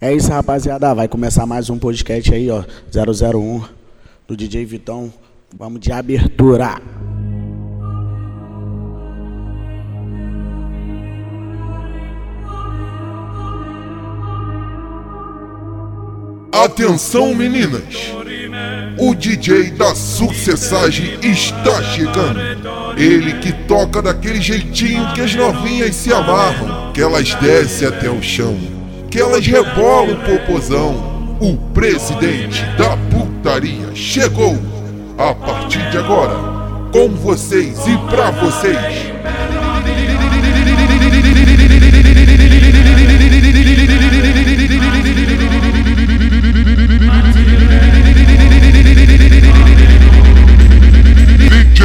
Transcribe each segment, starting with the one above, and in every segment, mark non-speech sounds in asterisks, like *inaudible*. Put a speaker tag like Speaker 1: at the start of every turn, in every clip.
Speaker 1: É isso, rapaziada. Vai começar mais um podcast aí, ó. 001 do DJ Vitão. Vamos de abertura.
Speaker 2: Atenção, meninas! O DJ da Sucessagem está chegando. Ele que toca daquele jeitinho que as novinhas se amarram, que elas descem até o chão, que elas rebolam o popozão. O presidente da putaria chegou. A partir de agora, com vocês e pra vocês.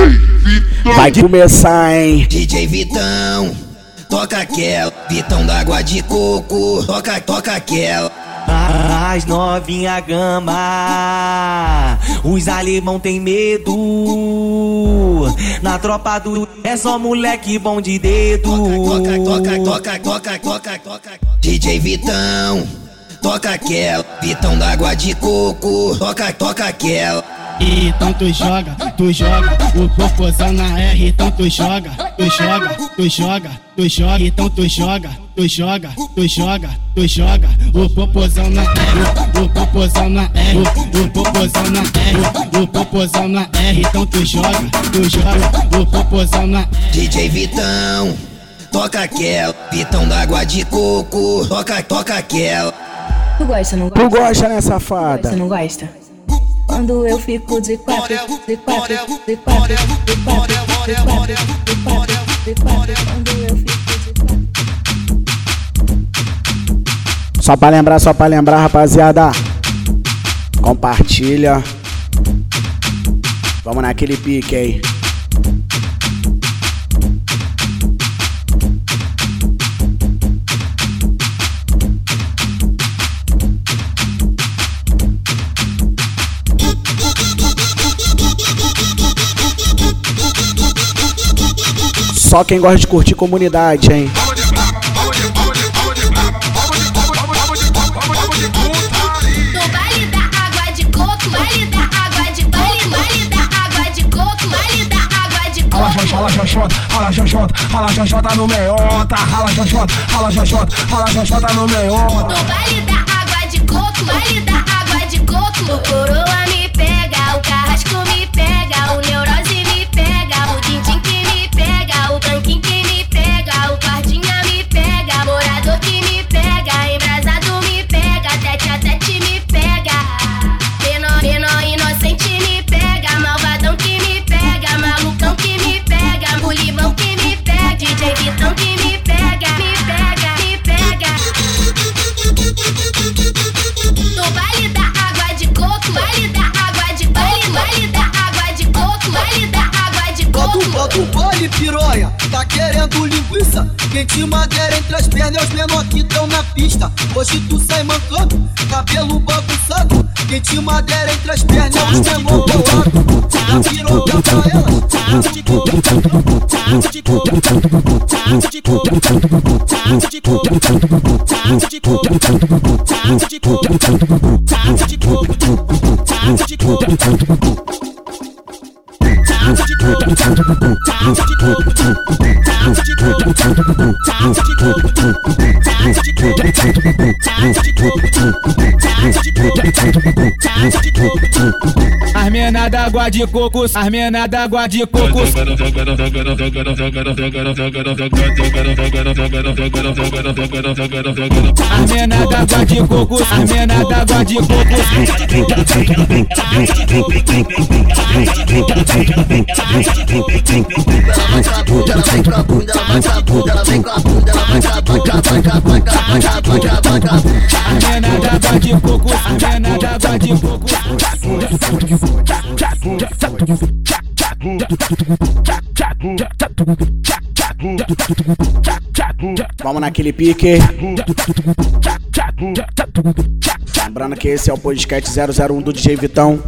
Speaker 2: DJ Vitão.
Speaker 1: Vai começar, hein?
Speaker 3: DJ Vitão, toca aquela, Vitão da água de coco, toca, toca aquela.
Speaker 4: As novinha gama, os alemão tem medo. Na tropa do é só moleque bom de dedo.
Speaker 3: Toca, toca, toca, toca, toca, toca. DJ Vitão, toca aquela, Vitão da água de coco, toca, toca aquela.
Speaker 5: Então tu joga, tu joga, o popozão na R, então tu joga, tu joga, tu joga, tu joga, então tu joga, tu joga, tu joga, tu joga, o popozão na R, o popozão na R, o popozão na R, o popozão na R, então tu joga, tu joga, o popozão na R.
Speaker 3: DJ Vitão, toca aquela, Vitão da água de coco, toca, toca aquela.
Speaker 6: Tu gosta, não
Speaker 1: Tu
Speaker 6: gosta?
Speaker 1: gosta, né,
Speaker 6: Você
Speaker 1: safada?
Speaker 6: não gosta? Quando eu fico de quatro, de quatro, de quatro, de quatro, de quatro, de quatro, de quatro, quando eu fico de quatro.
Speaker 1: Só pra lembrar, só pra lembrar, rapaziada. Compartilha. Vamos naquele pique aí. Só quem gosta de curtir comunidade, hein?
Speaker 7: No baile da água de coco, baile da água de coco, baile da água de coco, baile da água de
Speaker 8: Rala
Speaker 7: coco.
Speaker 8: xoxota, rala xoxota, rala xoxota, xoxota no meiota, rala xoxota, rala xoxota, rala xoxota no meiota.
Speaker 7: No baile da água de coco, baile da água de coco. Coroa
Speaker 9: linguiça? Quente madeira entre as pernas é os menor que tão na pista. Hoje tu sai mancando, cabelo bagunçado. Quente madeira entre as pernas é os menor bolado. Dá pironha pra ela.
Speaker 5: As mena d'água de coco, as mena d'água de coco. As mena d'água de coco, as mena d'água de coco.
Speaker 1: Vamos naquele pique. Lembrando que esse é o podcast 001 do DJ Vitão.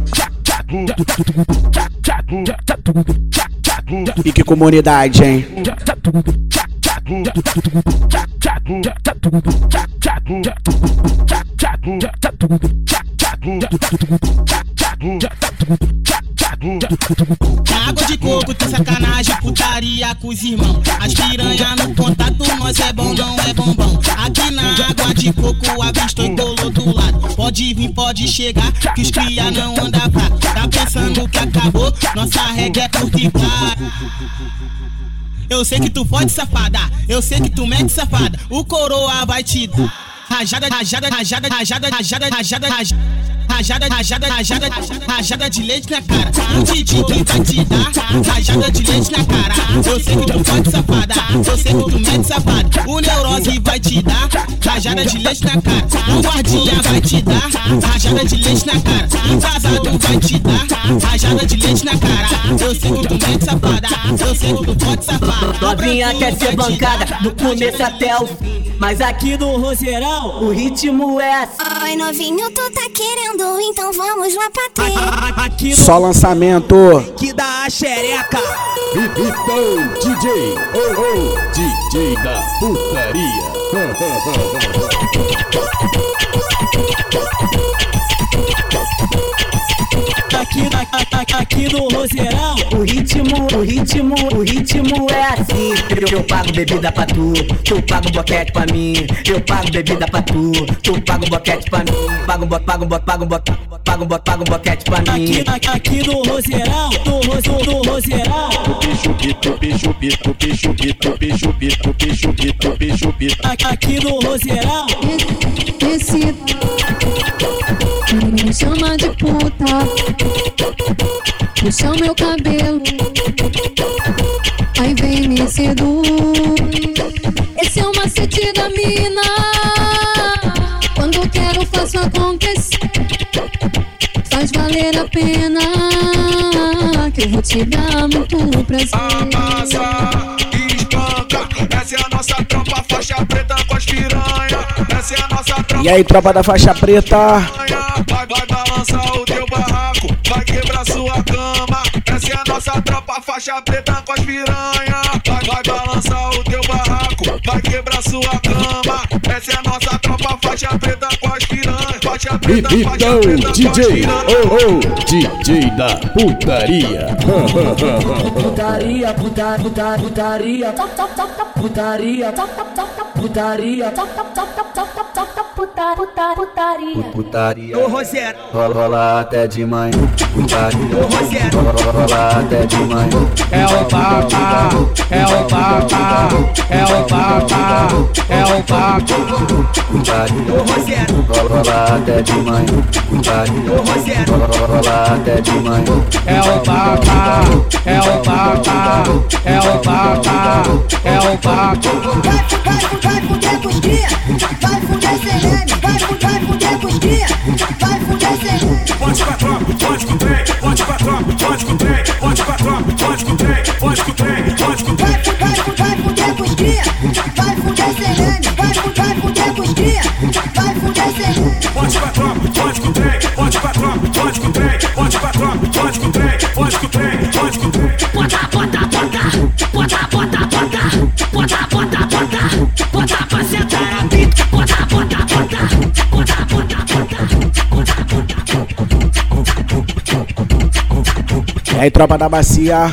Speaker 1: E que comunidade, hein?
Speaker 9: Água de coco tem sacanagem, putaria com os irmãos. As piranha no contato, nós é bom, não é bombom. Aqui na água de coco, avistou colou do lado. Pode vir, pode chegar, que os cria não anda pra. Tá pensando que acabou, nossa regra é curticar. Eu sei que tu pode safada, eu sei que tu mete safada. O coroa vai te dar. Rajada, rajada, rajada, rajada, rajada, rajada, rajada. Rajada, rajada, rajada, rajada de leite na cara. O Didi que vai te dar rajada de leite na cara. Eu sei que tu pode safada, eu sei que tu mete safada. O neurose vai te dar rajada de leite na cara. O guardinha vai te dar rajada de leite na cara. O casado vai te dar rajada de leite na cara. Eu sei que tu mete safada, eu sei que tu pode safada.
Speaker 10: Novinha quer ser bancada do começo até o fim. Mas aqui no Roseirão o ritmo é assim.
Speaker 11: Oi, novinho, tu tá querendo, então vamos lá pra ter.
Speaker 9: Aqui no
Speaker 1: Só lançamento.
Speaker 9: que dá a xereca.
Speaker 12: Então, DJ, oh oh, DJ da putaria. *laughs*
Speaker 10: Aqui, a- a- aqui no Roseirão o ritmo, o ritmo, o ritmo é assim. Eu, eu pago bebida pra tu, tu paga um boquete pra mim. Eu pago bebida pra tu, tu paga um boquete pra mim. Pago, bo, pago, bo, pago, bo, pago, bo, pago um boquete pra mim. Aqui, aqui no Roseirão, no, Ro- no Roseirão. Aqui no Roseirão.
Speaker 6: Esse me chama de puta, puxa o meu cabelo, aí vem me seduz. Esse é o macete da mina, quando quero faço acontecer, faz valer a pena, que eu vou te dar muito prazer.
Speaker 13: Amassa, espanca, essa é a nossa tropa, faixa preta com as piranha. Essa é a nossa tropa.
Speaker 1: E aí, tropa da faixa preta?
Speaker 13: Vai, vai balançar o teu barraco, vai quebrar sua cama. Essa é a nossa tropa, faixa preta com as piranha. Vai, vai balançar o teu barraco, vai quebrar sua cama. Essa é a nossa tropa, faixa preta com as piranha. Faixa preta, faixa
Speaker 12: Então,
Speaker 13: preta
Speaker 12: DJ, oh oh, DJ da putaria.
Speaker 10: Putaria, puta, puta, putaria, putaria, putaria, putari ya cakep cakep cakep cakep
Speaker 9: Putaria. Ô, Rosero.
Speaker 10: rola até de manhã, putaria,
Speaker 9: Ô, Rosero.
Speaker 10: rola até de manhã.
Speaker 9: É o Papa, é o Papa, é o Papa, é o Papa.
Speaker 10: Putaria,
Speaker 9: Ô, Rosero.
Speaker 10: rola até de manhã, putaria,
Speaker 9: Ô, Rosero.
Speaker 10: rola até de manhã.
Speaker 9: É o Papa, é o Papa, é o Papa, é o Papa.
Speaker 14: Vai, vai, vai fuder com os cria, vai fuder serene, vai fuder, vai fuder com os cria, vai fuder serene.
Speaker 13: Pode com a tropa, pode com o trem, pode com a tropa, pode com o trem, pode com a tropa, pode com pode com pode com.
Speaker 14: Vai, vai, vai fuder vai vai fuder, vai fuder com vai fuder serene.
Speaker 13: Pode com a tropa, pode com o trem, pode com a tropa, pode com o trem, pode com a tropa, pode com o trem, pode com o trem, pode com o trem.
Speaker 3: Bota, bota, bota, bota, bota, bota, bota, bota, bota, bota pra sentar a pica.
Speaker 1: E aí, tropa da bacia.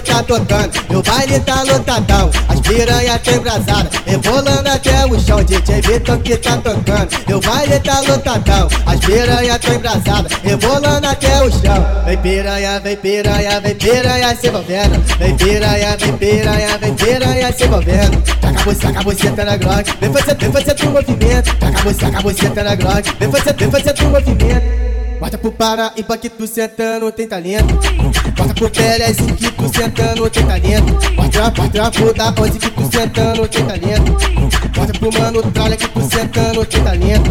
Speaker 14: Que tá tocando, meu baile tá lotadão. As piranha tá embrasada, rebolando até o chão. DJ Vitão que tá tocando, meu baile tá lotadão. As piranha tá embrasada, rebolando até o chão. Vem piranha, vem piranha, vem piranha se envolvendo. Vem piranha, vem piranha, vem piranha se envolvendo. Taca buceta, taca a buceta na Glock, vem fazer, vem fazer tu movimento. Taca buceta, taca a buceta na Glock, vem fazer, vem fazer tu movimento. Bota pro Paraíba que tu sentando tem talento. Bota pro Perezinho que tu sentando tem talento. Bota, bota pro da Rose que tu sentando tem talento. Bota pro Mano Tralha que tu sentando tem talento.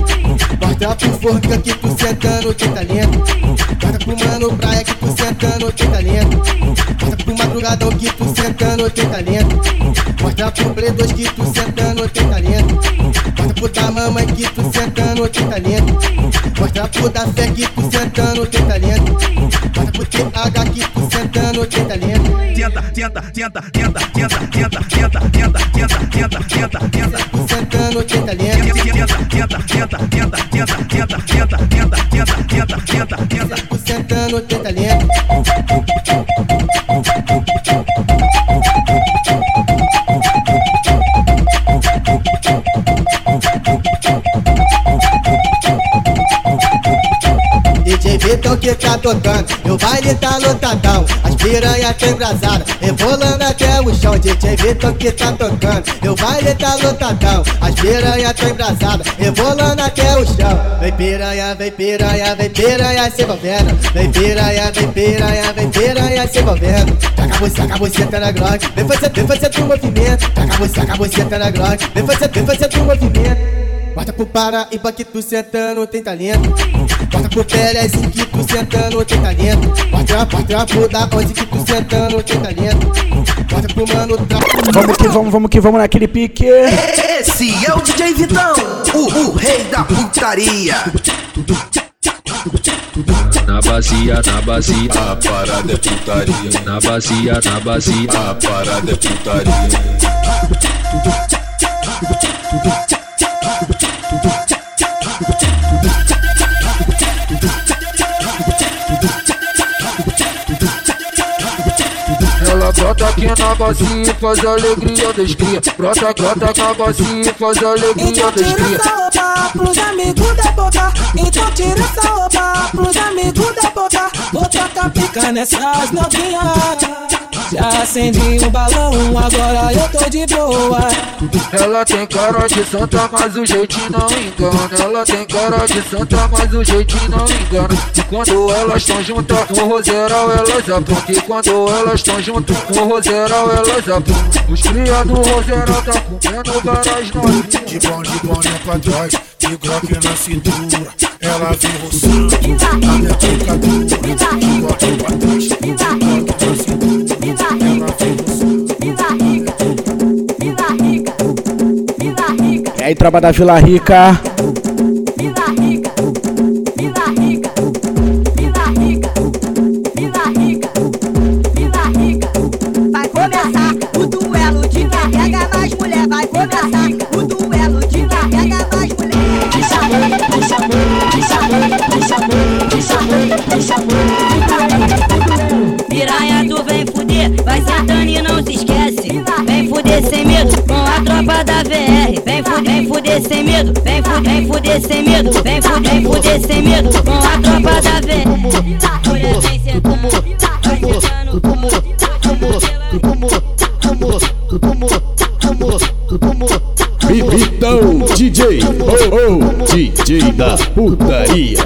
Speaker 14: Bota pro Forca que tu sentando tem talento. Bota pro Mano Praia que tu sentando tem talento. Bota pro Madruga porradão que tu sentando tem talento. Mostra pro Play 2 que tu sentando tem talento. Pro da mamãe que tu sentando tem talento. Mostra pro da fé que tu sentando tem talento. Mostra pro TH que tu sentando tem talento.
Speaker 15: Tenta, tenta, tenta, tenta, tenta, tenta, tenta, tenta, tenta, tenta, tenta, tenta.
Speaker 14: Tu sentando tem talento.
Speaker 15: Tenta, tenta, tenta, tenta, tenta, tenta, tenta, tenta, tenta, tenta, tenta, tenta.
Speaker 14: Tu sentando tem talento. Vitão que tá tocando, e o baile tá lotadão. As piranhas tá embrasada, rebolando até o chão. DJ Vitão que tá tocando, e o baile tá lotadão. As piranhas tá embrasada, rebolando até o chão. Vem piranha, vem piranha, vem piranha se envolvendo. Vem piranha, vem piranha, vem piranha se envolvendo. Taca você, taca você, tá na grogue. Vem fazer, vem fazer tu movimento. Taca você, taca você, tá na grogue. Vem fazer, vem fazer tu movimento. Bota pro Paraíba que tu sentando tem talento. Bota pro Perezinho que tu sentando tem talento. Bota, bota pro da onde que tu sentando tem talento. Bota pro mano da.
Speaker 1: Vamos que vamos, vamos que vamos naquele pique.
Speaker 16: Esse é o DJ Vitão, o, o rei da putaria.
Speaker 17: Na bacia, na bacia,
Speaker 18: A parada é putaria.
Speaker 17: na bacia, na bacia.
Speaker 18: A parada é putaria.
Speaker 17: Ela brota aqui na bacia e faz a alegria das cria. Brota, brota na bacia e faz a alegria
Speaker 19: Então
Speaker 17: das
Speaker 19: tira
Speaker 17: cria.
Speaker 19: essa roupa pros amigos da boca. Então tira essa roupa pros amigos da boca. Vou tacar pica nessas novinhas. Já acendi um balão, agora eu tô de boa.
Speaker 17: Ela tem cara de santa, mas o jeitinho não engana. Ela tem cara de santa, mas o jeitinho não engana. E quando elas estão juntas, no roseral elas aprontam. E quando elas estão juntas, no roseral elas aprontam. Os cria do roseral tá comendo várias novinhas.
Speaker 20: De bom, de bom, nem pra trás, de glock na cintura. Ela vem roçando, a minha dura. De trás, de glock
Speaker 1: E aí, tropa da Vila Rica.
Speaker 21: Vai começar o duelo de pega mais mulher. Vai começar o duelo de pega mais mulher.
Speaker 19: Te chamando, te chamando, te chamando, te chamando, te chamando, te chamando.
Speaker 22: Piranha, tu vem fuder, vai sentando e não se esquece. Vem fuder sem medo com a tropa da VR. Vem fuder, vem fuder sem medo, vem fuder, vem fuder sem medo, vem fuder, vem fuder sem medo com a tropa da sentando,
Speaker 12: Vitão DJ, oh oh, DJ da putaria.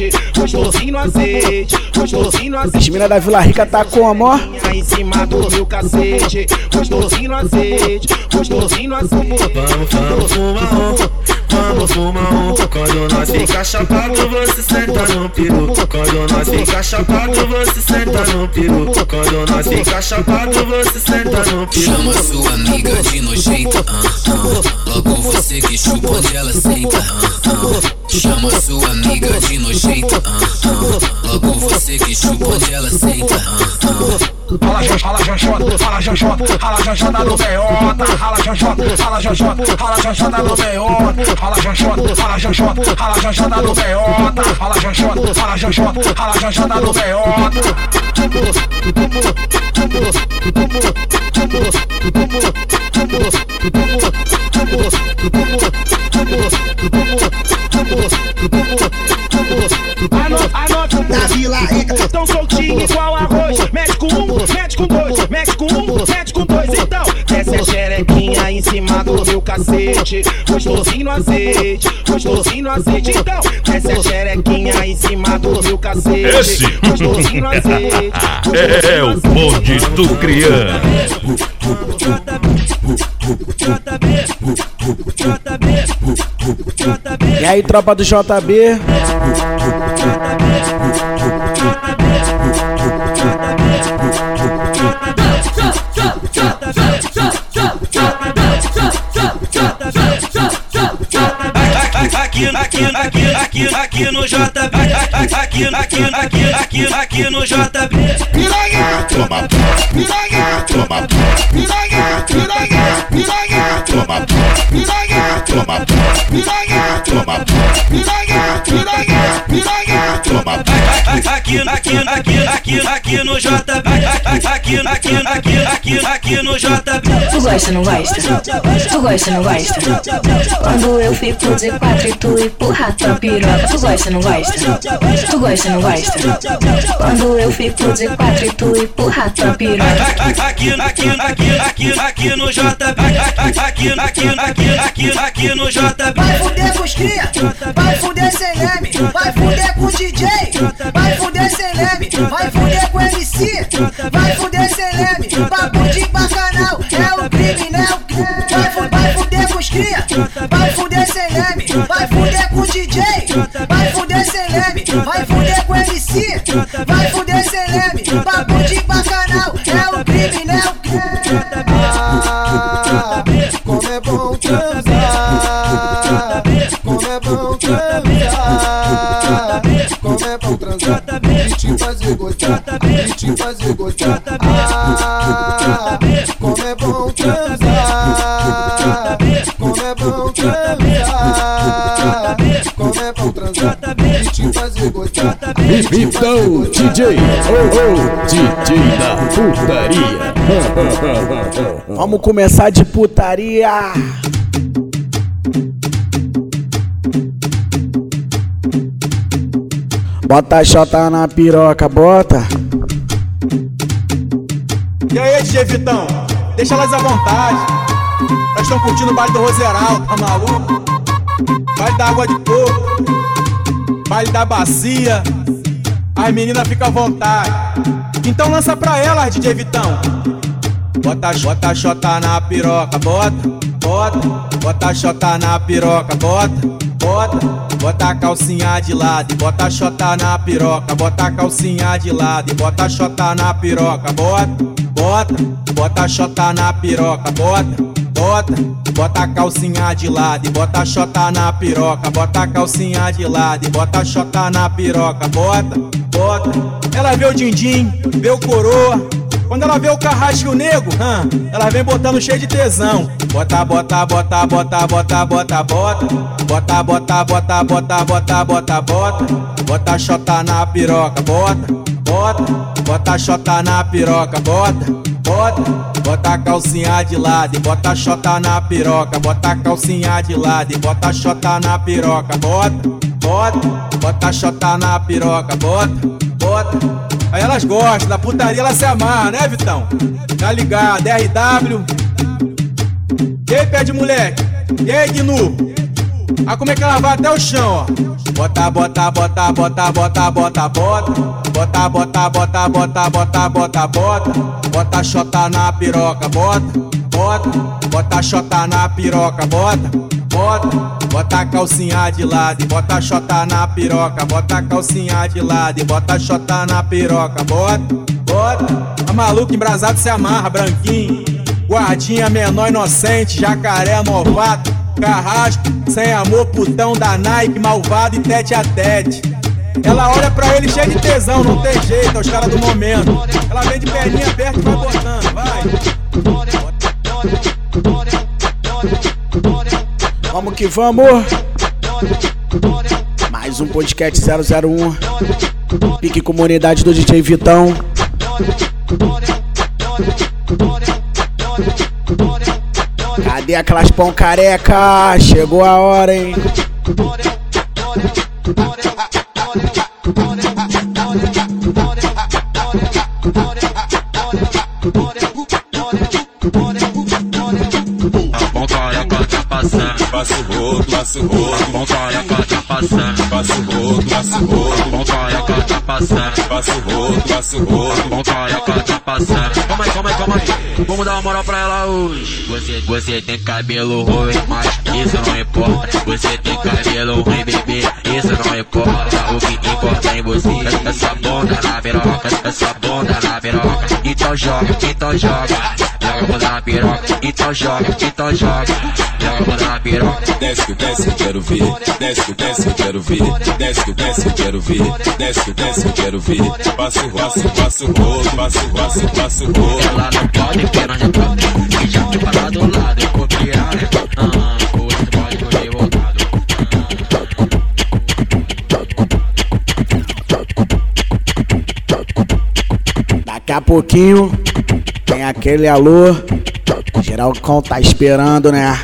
Speaker 23: Cacete. Gostosinho no azeite, gostosinho no
Speaker 1: As
Speaker 23: azeite.
Speaker 1: mina da Vila Rica tá como, ó?
Speaker 23: Em cima do meu cacete, gostosinho no azeite, gostosinho no azeite.
Speaker 24: Vamos, vamos fumar um, vamos fumar um. Quando nós fica chapado, você senta no peru. Quando nós fica chapado, você senta no peru. Quando nós fica chapado, você senta no peru.
Speaker 25: Chama sua amiga de nojenta, ah, ah. Logo você que chupa onde ela senta, ah, ah. Chama sua amiga de nojenta, ah, ah. Logo você que chupa onde ela senta, ah, ah.
Speaker 8: Rala Janjota, rala Janjota, rala Janjota no meiota, rala Janjota, rala Janjota, rala Janjota no meiota, rala Janjota, rala Janjota, rala Janjota no meiota, rala Janjota, rala Janjota, rala Janjota no meiota.
Speaker 23: Anota, anota, na Vila Rica, tão soltinho igual arroz. Mete com um, mete com dois, mete com um, mete com dois. Então, desce
Speaker 26: cima do meu cacete. Gostosinho no azeite, gostosinho no azeite. Então, desce a xerequinha em cima do meu cacete.
Speaker 16: Esse
Speaker 26: Gostosinho *laughs* no
Speaker 16: é o bonde do criança.
Speaker 1: E aí, tropa do JB?
Speaker 26: Aqui, aqui, aqui, aqui, aqui no JB. Aqui, aqui, aqui, aqui, aqui no JB.
Speaker 16: Piranha, toma, piranha, toma, piranha, piranha, piranha, toma, piranha, toma, piranha, toma, piranha, piranha, piranha, toma.
Speaker 26: Aqui, aqui, aqui, aqui, aqui no JB. Aqui, aqui, aqui, aqui, aqui no JB.
Speaker 6: Tu gosta, não gosta? Tu gosta, não gosta? Quando eu fico de quatro e tu empurra tua piroca. Tu gosta, não gosta? Tu gosta, não gosta? Quando eu fico de quatro e tu empurra tua piroca.
Speaker 26: Aqui, aqui, aqui, aqui, aqui no JB. Aqui, aqui, aqui, aqui, aqui no JB.
Speaker 27: Vai fuder com os cria, vai fuder sem leme, vai fuder com o DJ, vai fuder sem leme, vai fuder com MC, vai fuder sem leme, papo de bacanal, é o crime, né? Vai, fu vai fuder com os cria, vai fuder sem leme, vai fuder com DJ, vai fuder sem leme, vai fuder com MC, vai fuder sem leme, papo te fazer gostar. Ah, como é bom transar, como é bom transar, como é bom transar e te fazer gostar.
Speaker 12: Então. DJ, oh oh, DJ da putaria.
Speaker 1: Vamos começar de putaria. Bota a chota na piroca, bota.
Speaker 28: E aí, DJ Vitão? Deixa elas à vontade. Elas estão curtindo o baile do Roseral, tá maluco? Baile da água de coco, baile da bacia. As meninas ficam à vontade. Então lança pra elas, DJ Vitão. Bota, bota chota na piroca, bota, bota, bota chota na piroca, bota, bota, bota a calcinha de lado e bota chota na piroca, bota a calcinha de lado e bota chota na piroca, bota, bota, bota chota na piroca, bota, bota, bota a calcinha de lado e bota a chota na piroca, bota a calcinha de lado e bota a chota na piroca, bota, bota. Ela vê o din-din, vê o coroa, quando ela vê o carrasco e o nego, hã, ela vem botando cheio de tesão. Bota, bota, bota, bota, bota, bota, bota. Bota, bota, bota, bota, bota, bota, bota. Bota a chota na piroca, bota, bota. Bota a chota na piroca, bota, bota. Bota a calcinha de lado e bota a chota na piroca. Bota a calcinha de lado e bota a chota na piroca, bota, bota. Bota a chota na piroca, bota, bota. Aí elas gostam, da putaria elas se amarram, né, Vitão? Tá ligado, RW. E aí, pé de moleque? E aí, Gnu? Ah, como é que ela vai até o chão, ó? Bota, bota, bota, bota, bota, bota, bota. Bota, bota, bota, bota, bota, bota, bota. Bota a chota na piroca, bota, bota. Bota a chota na piroca, bota, bota. Bota a calcinha de lado bota a chota na piroca. Bota a calcinha de lado bota a chota na piroca, bota, bota. A maluco embrasado se amarra, branquinho. Guardinha menor inocente, jacaré novato. Carrasco, sem amor, putão da Nike, malvado e tete a tete. Ela olha pra ele cheio de tesão, não tem jeito, é os caras do momento. Ela vem de perninha aberta e vai botando, vai.
Speaker 1: Vamos que vamos. Mais um podcast 001. Pique comunidade do DJ Vitão. Cadê aquelas pão careca? Chegou a hora, hein?
Speaker 29: Montaia tá passando, passa o rodo, passa o rodo. Montaia tá passando, passa o rodo, passa o rodo. Montaia tá passando. Calma aí, calma aí, calma aí. Vamos dar uma moral pra ela hoje. Você, você tem cabelo ruim, mas isso não importa. Você tem cabelo ruim, bebê, isso não importa. O que importa em você é essa bunda na piroca, essa bunda na piroca. Então joga, então joga. Joga na piroca, então joga, então joga. Joga na piroca.
Speaker 16: Desce, desce, eu quero ver. Desce, desce, eu quero ver. Desce, desce, eu quero ver. Desce, desce, eu quero ver. Passa o passo, passa o rolo, passa o passo, passa o rolo.
Speaker 13: Ela não pode piranha top, que já te parar do lado. Eu vou piranha, ah, você pode correr voltado.
Speaker 1: Daqui a pouquinho tem aquele alô. Geral Cão tá esperando, né?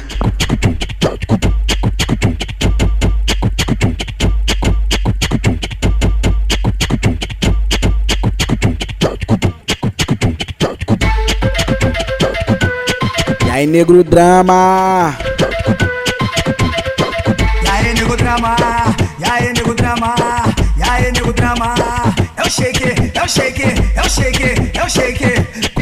Speaker 1: E aí, negro drama?
Speaker 30: E aí, nego drama, e aí, nego drama, e aí, nego drama. É o shake, é o shake, é o shake, é o shake.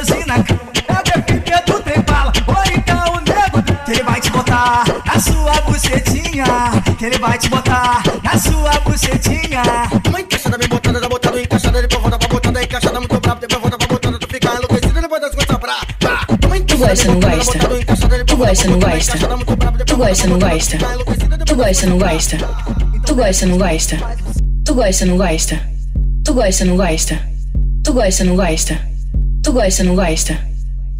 Speaker 30: Gostosinho na cama. É o pipe, tu tem bala, ou então o nego que ele vai te botar na sua bucetinha. Que ele vai te botar na sua bucetinha.
Speaker 31: Uma encaixada bem botada, tá botada, encaixada, depois volta pra botada, encaixada muito brabo, depois volta pra botada, tu fica enlouquecido, depois das contas pra.
Speaker 6: Tu gosta, não gosta? Tu gosta, não gosta? Tu gosta, não gosta? Tu gosta, não gosta? Tu gosta, não gosta? Tu gosta, não gosta? Tu gosta, não gosta? Tu gosta, não gosta? Tu gosta, não gosta?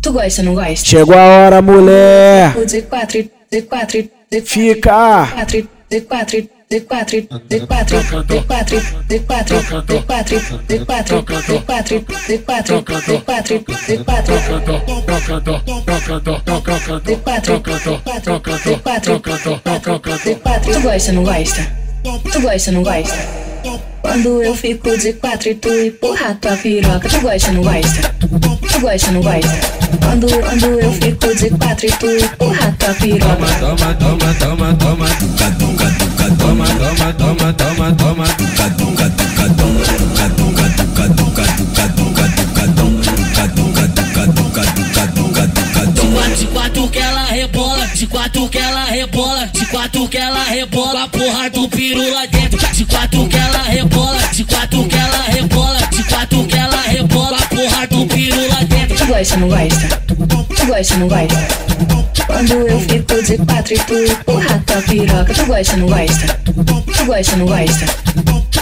Speaker 6: Tu gosta, não gosta?
Speaker 1: Chegou a hora, mulher.
Speaker 6: O de quatro, de quatro, de
Speaker 1: Fica.
Speaker 6: quatro, de quatro, de quatro, de quatro, de quatro, de quatro, de quatro, de quatro, de quatro, de quatro, de quatro, de quatro, de quatro, de quatro, de quatro. Tu gosta, não gosta? Tu gosta, não gosta? Quando eu fico de quatro e tu empurra tua piroca, tu gosta, não gosta? Tu gosta, não gosta? Quando, quando eu fico de quatro e tu empurra tua piroca.
Speaker 16: Toma, toma, toma, toma, tuca, tuca, tuca, toma, toma, toma, toma, toma, tuca, tuca, tuca, toma, tuca, tuca, tuca, tuca, tuca, tuca, tuca, toma, tuca, tuca, tuca, tuca, tuca, tuca, tuca, toma.
Speaker 32: De quatro que ela rebola, de quatro que ela rebola, de quatro que ela rebola, porra do piru
Speaker 6: gosta, não gosta? Tu gosta, não gosta? Quando eu fico de quatro e tu empurra tua piroca, tu gosta, não gosta? Tu gosta, não gosta?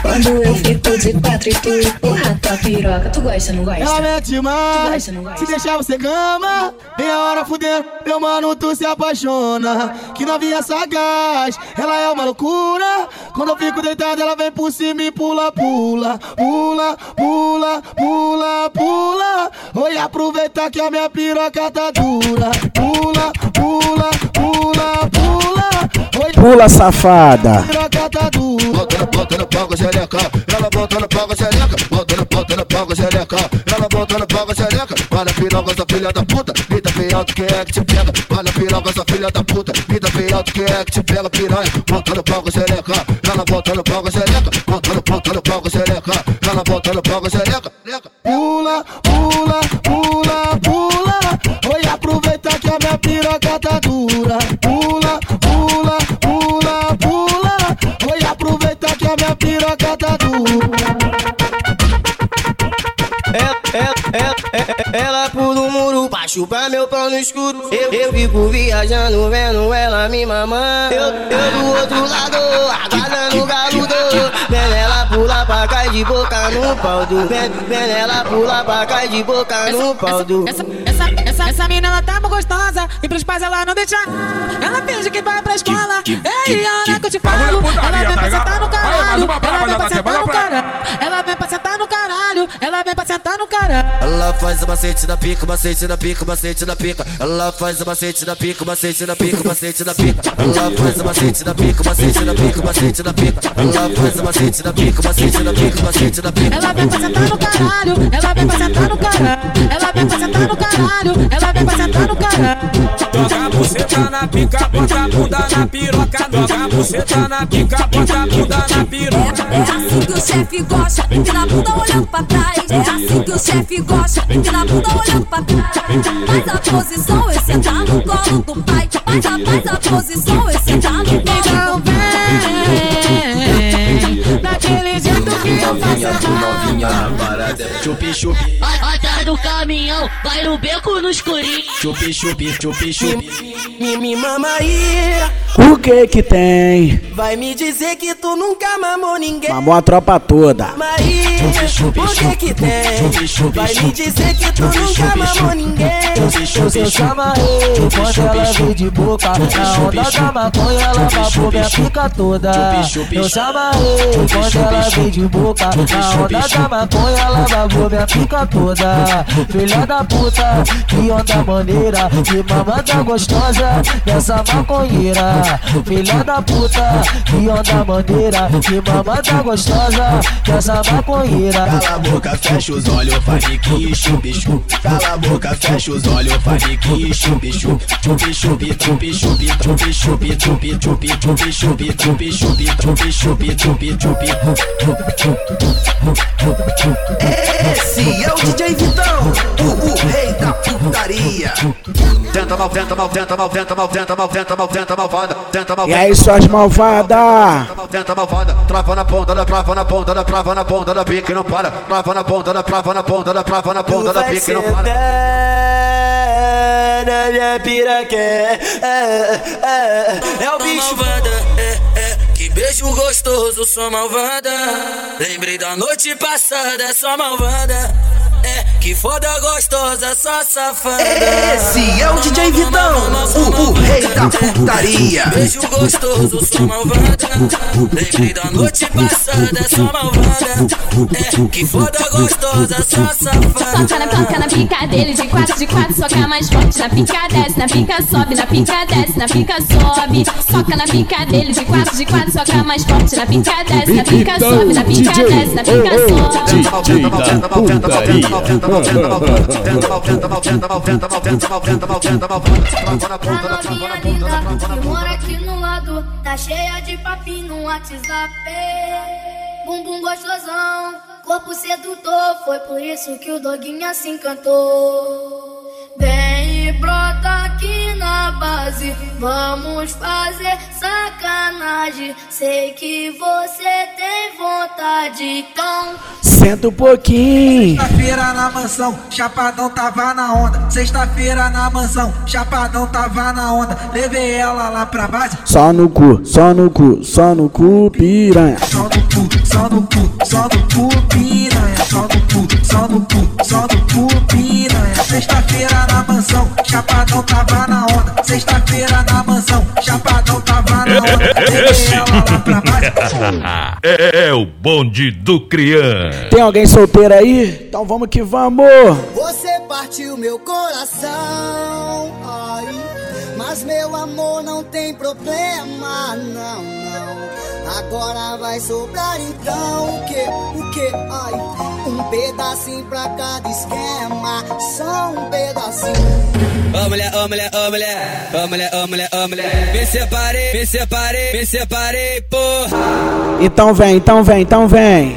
Speaker 6: Quando eu fico de quatro e tu empurra tua piroca, tu gosta, não gosta?
Speaker 31: Ela mete mais, se deixar você cama, vem a hora fudendo, meu mano, tu se apaixona. Que novinha sagaz, ela é uma loucura. Quando eu fico deitado, ela vem por cima e pula, pula, pula, pula, pula, pula. Oi, aproveita que a minha piroca tá dura. Pula, pula, pula, pula.
Speaker 1: Pula, safada.
Speaker 31: tá dura.
Speaker 16: Botando, botando pau com ela botando pau com xereca, com xereca, ela botando pau com xereca. Olha a piroca, essa filha da puta, que é que te pega. Olha filha da puta, que é que te pega, piranha. Com ela com com ela com.
Speaker 31: Pula, pula, pula, pula. Oi, aproveita que a minha piroca tá dura. Pula, pula,
Speaker 33: Ooh. Chupar meu pau no escuro. Eu, eu fico viajando, vendo ela me mamando. Eu, eu do outro lado, aguardando o galudo. Vendo ela pular pra cá de boca no pau do. Vendo ela pular pra cá de boca no pau do.
Speaker 34: Essa, essa, essa, essa mina ela tá muito gostosa e pros pais ela não deixa. Ela finge que vai pra escola. Ei, Ana, que eu te falo. Ela vem pra sentar no caralho. Ela vem pra sentar no caralho. Ela vem pra sentar no caralho. Ela vem pra sentar no caralho.
Speaker 16: Ela faz o macete da pica, o macete da pica, o macete da pica. Ela faz o macete da pica, o macete da pica, o macete da pica. Ela faz o macete da pica, o macete da pica, o macete da pica. Ela faz o macete da pica, macete da pica, macete da pica.
Speaker 34: Ela vem pra sentar no caralho. Ela vem pra sentar no caralho. Ela vem pra sentar no caralho. Ela vem pra sentar no caralho.
Speaker 29: Você tá na pica, bota a bunda na piroca nova. Você tá na pica, bota a bunda na piroca.
Speaker 35: É assim que o chefe gosta, que na bunda olhando pra trás. É assim que o chefe gosta, que na bunda olhando pra trás. Faz a posição e senta no colo do pai. Faz a, faz a posição e senta no colo do pai.
Speaker 34: Daquele jeito que eu faço.
Speaker 36: Novinha na parada, chupi chupi,
Speaker 29: Atrás do caminhão, vai no beco no escurinho.
Speaker 36: chupi chupi, chupi chupi.
Speaker 16: Me, me mama aí,
Speaker 1: O que que tem?
Speaker 16: vai me dizer que tu nunca mamou ninguém.
Speaker 1: Mamou a tropa toda.
Speaker 16: Aí, o que que tem? Vai me dizer que tu nunca mamou ninguém.
Speaker 37: Eu chama ele quando ela vem de boca Na onda da maconha ela babou minha pica toda Eu chama ele quando ela vem de boca Na onda da maconha ela babou minha pica toda Filha da puta, que onda maneira Que mamada gostosa dessa maconheira Filha da puta, que onda maneira Que mamada gostosa dessa maconheira
Speaker 36: Cala a boca, fecha os olhos, faz que chupi chupi. Cala a boca, fecha os olhos, faz que chupi chupi. Chupi chupi, chupi chupi, chupi chupi, chupi chupi, chupi chupi, chupi chupi, chupi chupi, chupi chupi.
Speaker 16: Esse é o DJ o, o rei da putaria.
Speaker 36: Tenta mal, tenta mal, tenta mal, tenta mal, tenta mal, tenta mal, tenta malvada, tenta mal.
Speaker 1: E aí, suas malvadas?
Speaker 36: Tenta malvada, trava na ponta da trava na ponta da trava na ponta da pique não para, trava na ponta da trava na ponta da trava na ponta da pique não para.
Speaker 16: na minha piraqué. É, é, é o bicho.
Speaker 29: malvada, é, é. Que beijo gostoso, sou malvada. Lembrei da noite passada, sou malvada. É, que foda gostosa, só safada.
Speaker 16: Esse é o DJ Vitão, o, o rei da putaria.
Speaker 29: Beijo gostoso, sou malvada. Lembrei da noite passada, sou malvada. É, que foda gostosa, só safada.
Speaker 12: Toca na, toca na pica dele, de quatro, de quatro, soca mais forte. Na pica desce, na pica sobe, na pica desce, na pica sobe. Soca na pica dele, de quatro, de quatro, soca mais forte. Na pica desce, na pica sobe, na pica desce, na pica sobe.
Speaker 7: Mora aqui no lado Tá cheia de papinho no WhatsApp Bumbum gostosão, corpo sedutor Foi por isso que o doguinho assim cantou Vem e brota aqui na base Vamos fazer sacanagem Sei que você tem vontade Então
Speaker 1: Senta um pouquinho.
Speaker 38: Sexta-feira na mansão, Chapadão tava na onda. Sexta-feira na mansão, Chapadão tava na onda. Levei ela lá pra base.
Speaker 1: Só no cu, só no cu, só no cu, piranha.
Speaker 38: Só no cu, só no cu, só no cu, piranha. Só no cu, só no cu, só no cu, piranha. Sexta-feira na mansão, Chapadão tava na onda. Sexta-feira na mansão, Chapadão tava na onda. Levei ela lá pra base. *laughs*
Speaker 39: É, é o bonde do criança.
Speaker 1: Tem alguém solteiro aí? Então vamos que vamos.
Speaker 21: Você partiu meu coração, ai, mas meu amor não tem problema, não, não. Agora vai sobrar então o que, o que, ai, um pedacinho pra cada esquema, só um pedacinho.
Speaker 29: Ô mulher, ô mulher, ô mulher, ô mulher, ô mulher, ô mulher. Me separei, me separei, me separei, porra.
Speaker 1: Então vem, então vem, então vem.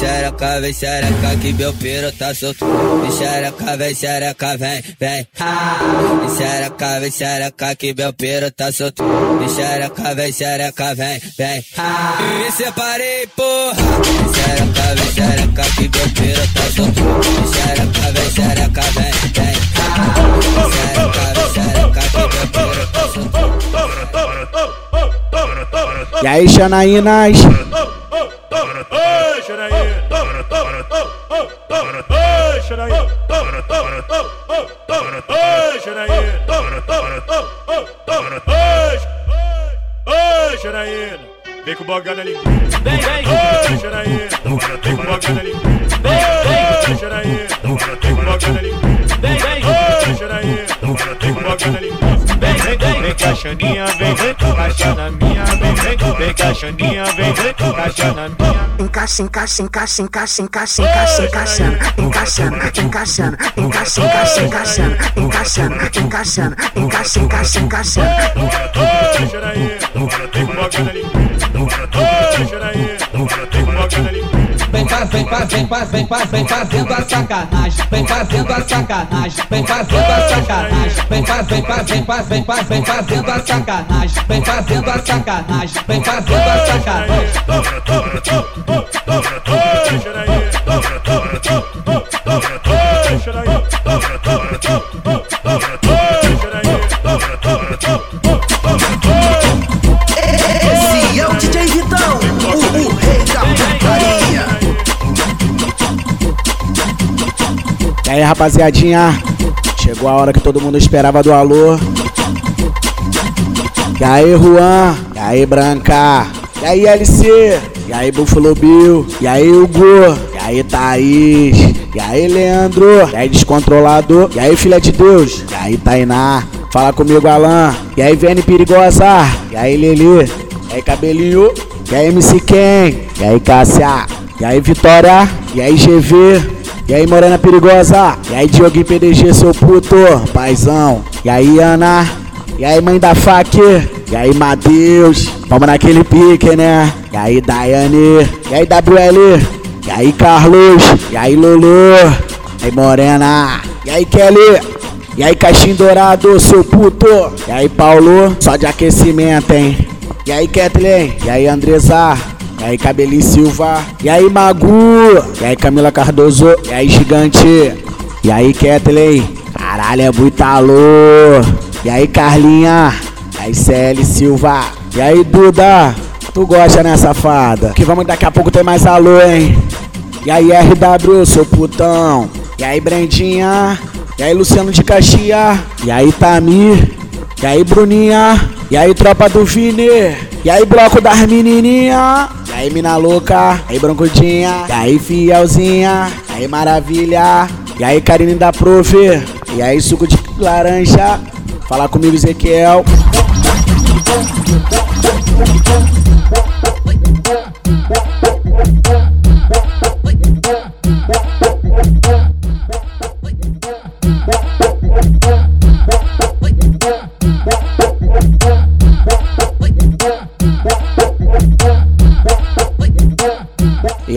Speaker 29: Xereca, vem xereca, que meu piro tá solto. Vem xereca, vem xereca, vem, vem. Vem xereca, vem xereca, que meu piro tá solto. Vem xereca, vem xereca, vem, vem. Me separei, porra. Vem xereca, vem xereca, que meu piro tá solto. Vem xereca, vem xereca, vem, vem. Vem xereca, vem xereca, que meu piro tá solto.
Speaker 1: E aí, Xanaínas?
Speaker 40: Vem com o bogão na linguiça! Vem, vem! Ei, Xanaína! Vem com o bogão na linguiça! Ei, Xanaína! Vem com o bogão na linguiça! Vem, vem! Ei, Xanaína! Vem com o bogão na linguiça! Vem, vem, vem! Vem com a Xaninha, vem! Vem com a Xana minha, vem! Vem
Speaker 41: vem caixaninha, vem, vem caixa na minha.
Speaker 42: Encaixa, encaixa, encaixa, encaixa, encaixa, encaixa, encaixando, encaixando, encaixando, encaixa, encaixa, encaixando, encaixando, encaixando, encaixa, encaixa, encaixando.
Speaker 41: Deixa aí, tem que bogar na linguiça. Deixa aí, tem que bogar na linguiça.
Speaker 43: Vem faz, vem faz, vem faz, vem faz, vem fazendo a sacanagem, vem fazendo a sacanagem, vem fazendo a sacanagem, vem faz, vem faz, vem faz, vem faz, vem fazendo a sacanagem, vem fazendo a sacanagem, vem fazendo a sacanagem.
Speaker 1: E aí, rapaziadinha, chegou a hora que todo mundo esperava do alô. E aí, Juan? E aí, Branca? E aí, LC? E aí, Buffalo Bill? E aí, Hugo? E aí, Thaís? E aí, Leandro? E aí, Descontrolador? E aí, Filha de Deus? E aí, Tainá? Fala comigo, Alan? E aí, Vene Perigosa? E aí, Lili? E aí, Cabelinho? E aí, MC Ken? E aí, Cássia? E aí, Vitória? E aí, GV? E aí, Morena Perigosa? E aí, Diogo PDG, seu puto? Paizão? E aí, Ana? E aí, mãe da fac? E aí, Matheus? Vamos naquele pique, né? E aí, Daiane? E aí, WL? E aí, Carlos? E aí, Lulu? E aí, Morena? E aí, Kelly? E aí, Caixinho Dourado, seu puto? E aí, Paulo? Só de aquecimento, hein? E aí, Kathleen? E aí, Andresa? E aí, Cabelinho Silva? E aí, Magu? E aí, Camila Cardoso? E aí, Gigante? E aí, Kathleen? Caralho, é muito alô! E aí, Carlinha? E aí, CL Silva? E aí, Duda? Tu gosta, né, safada? Que vamos daqui a pouco ter mais alô, hein? E aí, RW, seu putão? E aí, Brendinha? E aí, Luciano de Caxias? E aí, Tamir? E aí, Bruninha? E aí, tropa do Vini? E aí, bloco das menininha? Aí, mina louca? Aí, broncudinha? E aí, fielzinha? Aí, maravilha? E aí, Karine da Prof? E aí, suco de laranja? Fala comigo, Ezequiel.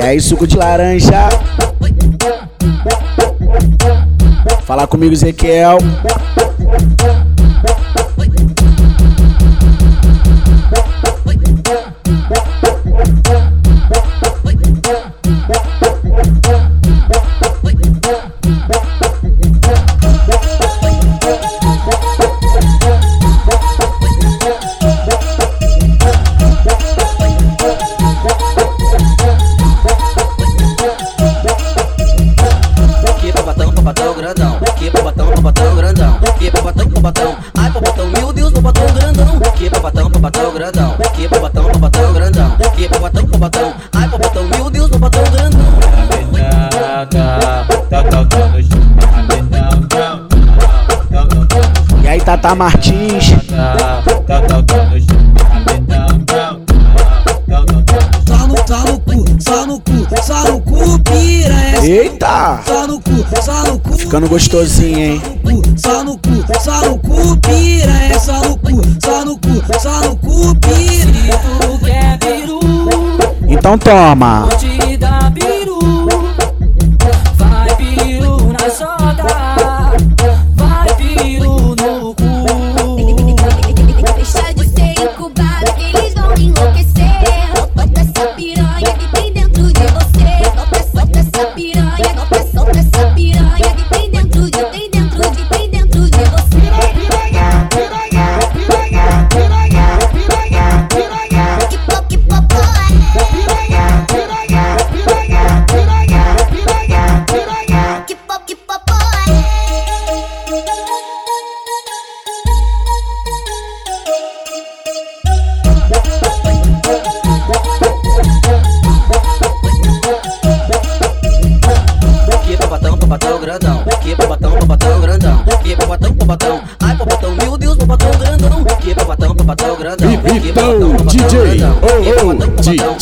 Speaker 1: Aí, suco de laranja? Fala comigo, Ezequiel. Tata Martins?
Speaker 38: Só no, só no cu, só no cu, só no cu, piranha.
Speaker 1: Eita!
Speaker 38: Só no cu, só no cu,
Speaker 1: Ficando gostosinho, hein?
Speaker 38: só no cu, só no cu, piranha. Só no cu, só no cu, só no cu, peru,
Speaker 1: Então toma.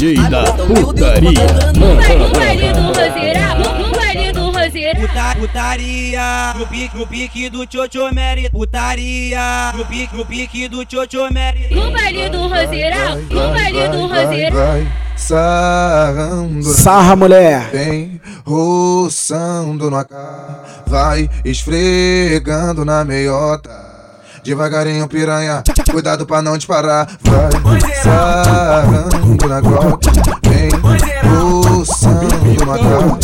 Speaker 44: DJ da putaria.
Speaker 45: No baile do Roseira, no baile do Roseira.
Speaker 28: Puta, putaria, no pique, no pique do Chocho Mary. Putaria, no pique, no pique do Chocho Mary.
Speaker 45: No baile do Roseira, no baile do Roseira.
Speaker 38: Vai sarrando.
Speaker 1: Sarra, mulher.
Speaker 38: Vem roçando na cara. Vai esfregando na meiota. Devagarinho, piranha, cuidado pra não disparar. Vai sarrando na grota. Vem roçando na cara.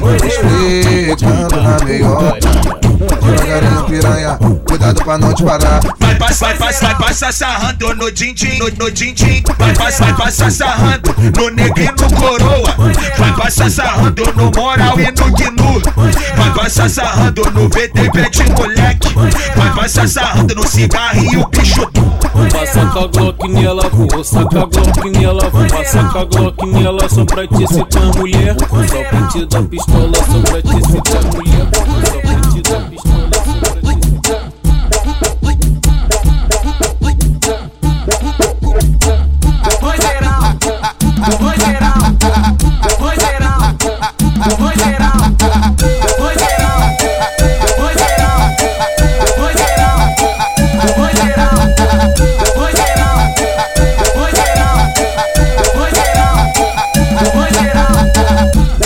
Speaker 38: Vai esfregando na meiota. Devagarinho, piranha, cuidado pra não disparar.
Speaker 46: Vai passar, vai passar, vai passar sarrando no din-din, no, no. Vai passar, vai passar sarrando no neguinho no coroa. Vai passar sarrando no moral e no gnu. Vai passar sarrando no VTV de moleque. Vai passar sarrando no cigarrinho bicho.
Speaker 47: Passa com a Glock nela, vou sacar a Glock nela, vou a Glock nela só pra te citar mulher. Só pra te dar pistola, só pra te citar mulher. Só pra te dar pistola,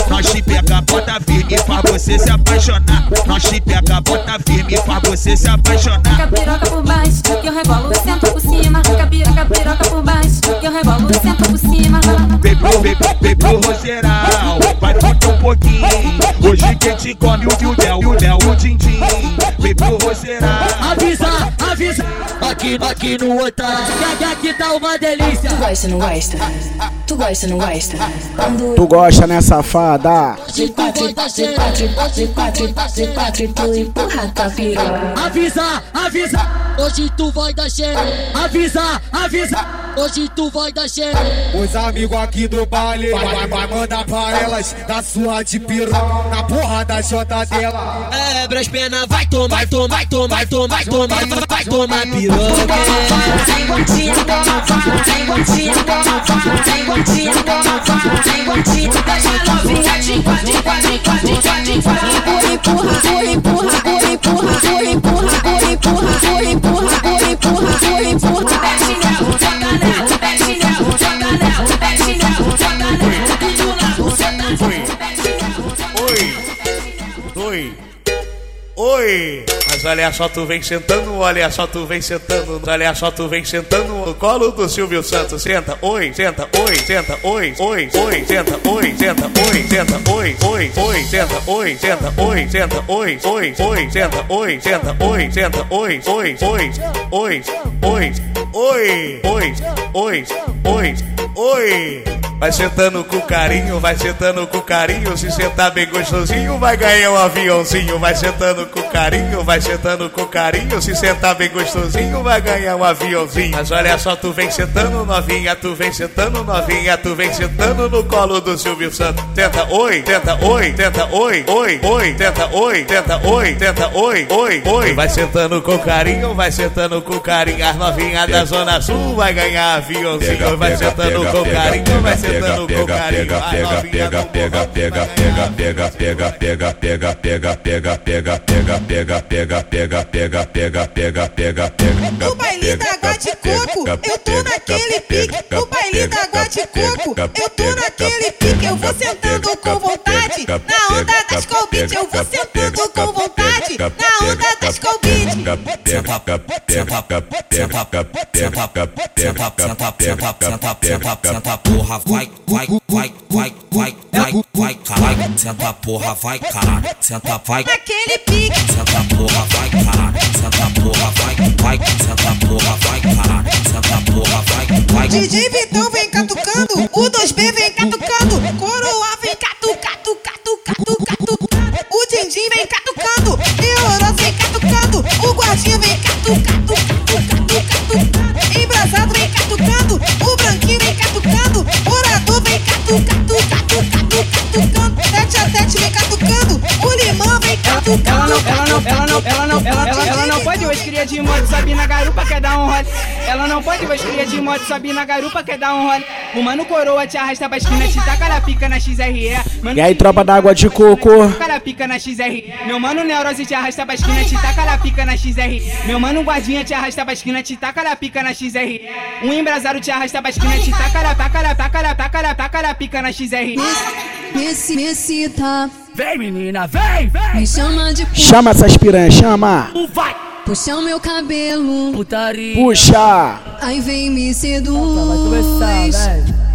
Speaker 46: Nós te pega, bota firme pra você se apaixonar. Nós te pega, bota firme pra você se apaixonar.
Speaker 45: Fica piroca por baixo, que eu rebolo e sento por cima. Piroca, piroca então senta por cima.
Speaker 46: Pegou, pegou, pegou geral. Vai faltar um pouquinho. Hoje quem te come o Léo, o Léo, o Dindim. Pegou geral.
Speaker 48: Avisa, avisa aqui, aqui no otário, que aqui tá uma delícia.
Speaker 6: Tu gosta, não gosta? Tu gosta, não gosta? Quando
Speaker 1: Tu gosta, né, safada?
Speaker 6: de quatro, de quatro, de quatro, de quatro, tu empurra tua piroca.
Speaker 48: Avisa, avisa, hoje tu vai dar xereca. Avisa, avisa, hoje tu vai dar xereca.
Speaker 49: Os amigos aqui do baile vai, vai, vai mandar pra elas da sua de piroca na porra da jota dela.
Speaker 48: Abre as penas, vai tomar, vai tomar, vai tomar, vai tomar, vai tomar, vai tomar piroca.
Speaker 6: Sem gotinha, sem gotinha, sem gotinha, sem gotinha. Deixa a novinha de quatro, de quatro, de quatro, de quatro, de quatro. Empurra, empurra, empurra, empurra, empurra, empurra, empurra, empurra, empurra. Desce nela, joga nela, desce nela,
Speaker 41: Oi. Mas olha só, tu vem sentando, olha só, tu vem sentando, olha só, tu vem sentando no colo do Silvio Santos. Senta, oi, senta, oi, senta, oi, oi, oi, senta, oi, senta, oi, senta, oi, oi, oi, senta, oi, senta, oi, senta, oi, oi, oi, senta, oi, senta, oi, senta, oi, oi, oi, oi, oi, oi, oi, oi, oi, oi. Vai sentando com carinho, vai sentando com carinho. Se sentar bem gostosinho, vai ganhar um aviãozinho. Vai sentando com carinho, vai sentando com carinho. Se sentar bem gostosinho, vai ganhar um aviãozinho. Mas olha só, tu vem sentando novinha, tu vem sentando novinha, tu vem sentando no colo do Silvio Santos. Tenta oi, tenta oi, tenta oi, oi, oi, tenta oi, tenta oi, tenta oi, oi, oi. Vai sentando com carinho, vai sentando com carinho. As novinhas da Zona Sul vai ganhar aviãozinho. Vai sentando com carinho, vai sentando com carinho. As novinhas do
Speaker 50: pega, pega, pega, pega, pega, pega, pega, pega, pega, pega, pega, pega, pega, pega, pega, pega, pega, pega, pega.
Speaker 51: O baile da água de coco, eu tô naquele pique. O baile da água de coco, eu tô naquele pique. Eu vou sentando com vontade, na onda das colbit. Eu vou sentando com vontade, na onda das colbit.
Speaker 52: Senta porra, vai, vai, vai, vai, vai, vai, vai, caralho. Senta porra, vai, caralho. Senta, vai.
Speaker 51: Naquele pique.
Speaker 52: Senta porra, vai, caralho. Senta porra, vai, vai. Senta porra, vai, caralho. Senta porra, vai, vai.
Speaker 51: DJ Vitão vem catucando, o 2B vem catucando, Coroa vem catu, catu, catu, catu, catu. O Dindim vem catucando, Euros vem catucando, o Guardinha vem catu, catu, catu, catu, catu. Embrasado Tete a tete vem catucando, o Limão vem catucando.
Speaker 28: Ela não, ela não, ela não, ela não, ela, ela, não pode
Speaker 53: cria de moto, sobe na garupa, quer dar um role. Ela não pode os cria de moto, sobe na garupa, quer dar um role. O mano coroa te arrasta pra esquina, te taca na pica na XRE. Mano,
Speaker 1: E aí, tropa d'água de coco?
Speaker 53: taca na pica na XRE. Meu mano Neurose te arrasta pra esquina, te taca na pica na XRE. Meu mano Guardinha te arrasta pra esquina, te taca na pica na XRE. Um embrasado te arrasta pra esquina, te taca na taca na taca na taca na taca na pica na XRE.
Speaker 45: Me, me excita.
Speaker 53: Vem menina, vem, vem.
Speaker 45: Me chama de.
Speaker 1: Chama essas piranhas, chama!
Speaker 45: Puxa o meu cabelo.
Speaker 53: Putaria.
Speaker 1: Puxa!
Speaker 45: Aí vem me seduz.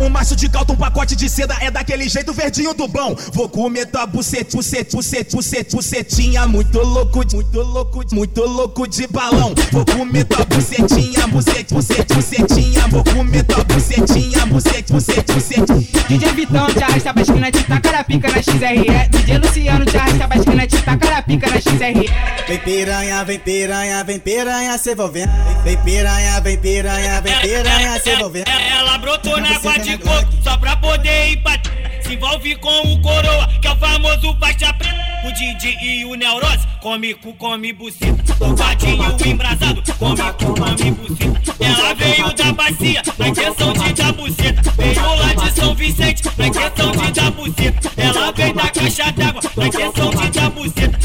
Speaker 54: Um maço de caldo, um pacote de seda é daquele jeito verdinho do bom. Vou comer tua bucete, bucete, bucete, bucete, bucetinha. Muito louco, muito louco, muito louco de balão. Vou comer tua bucetinha, bucete, bucete, bucetinha. Vou comer tua bucetinha, bucete, bucete, bucete.
Speaker 53: DJ Vitão te arrasta pra esquina, te taca na pica na XRE. DJ Luciano te arrasta pra esquina, te taca na pica na XRE.
Speaker 27: Vem piranha, vem piranha, vem piranha, se envolvendo. Vem piranha, vem piranha, vem piranha, se envolvendo.
Speaker 26: Ela brotou na água de coco só pra poder empatar. Se envolve com o coroa, que é o famoso faixa preta. O Didi e o Neurose, come cu, come buceta. O Vadinho embrasado, come cu, come buceta. Ela veio da bacia, na intenção de dar buceta. Veio lá de São Vicente, na intenção de dar buceta. Ela veio da caixa d'água, na intenção de dar buceta.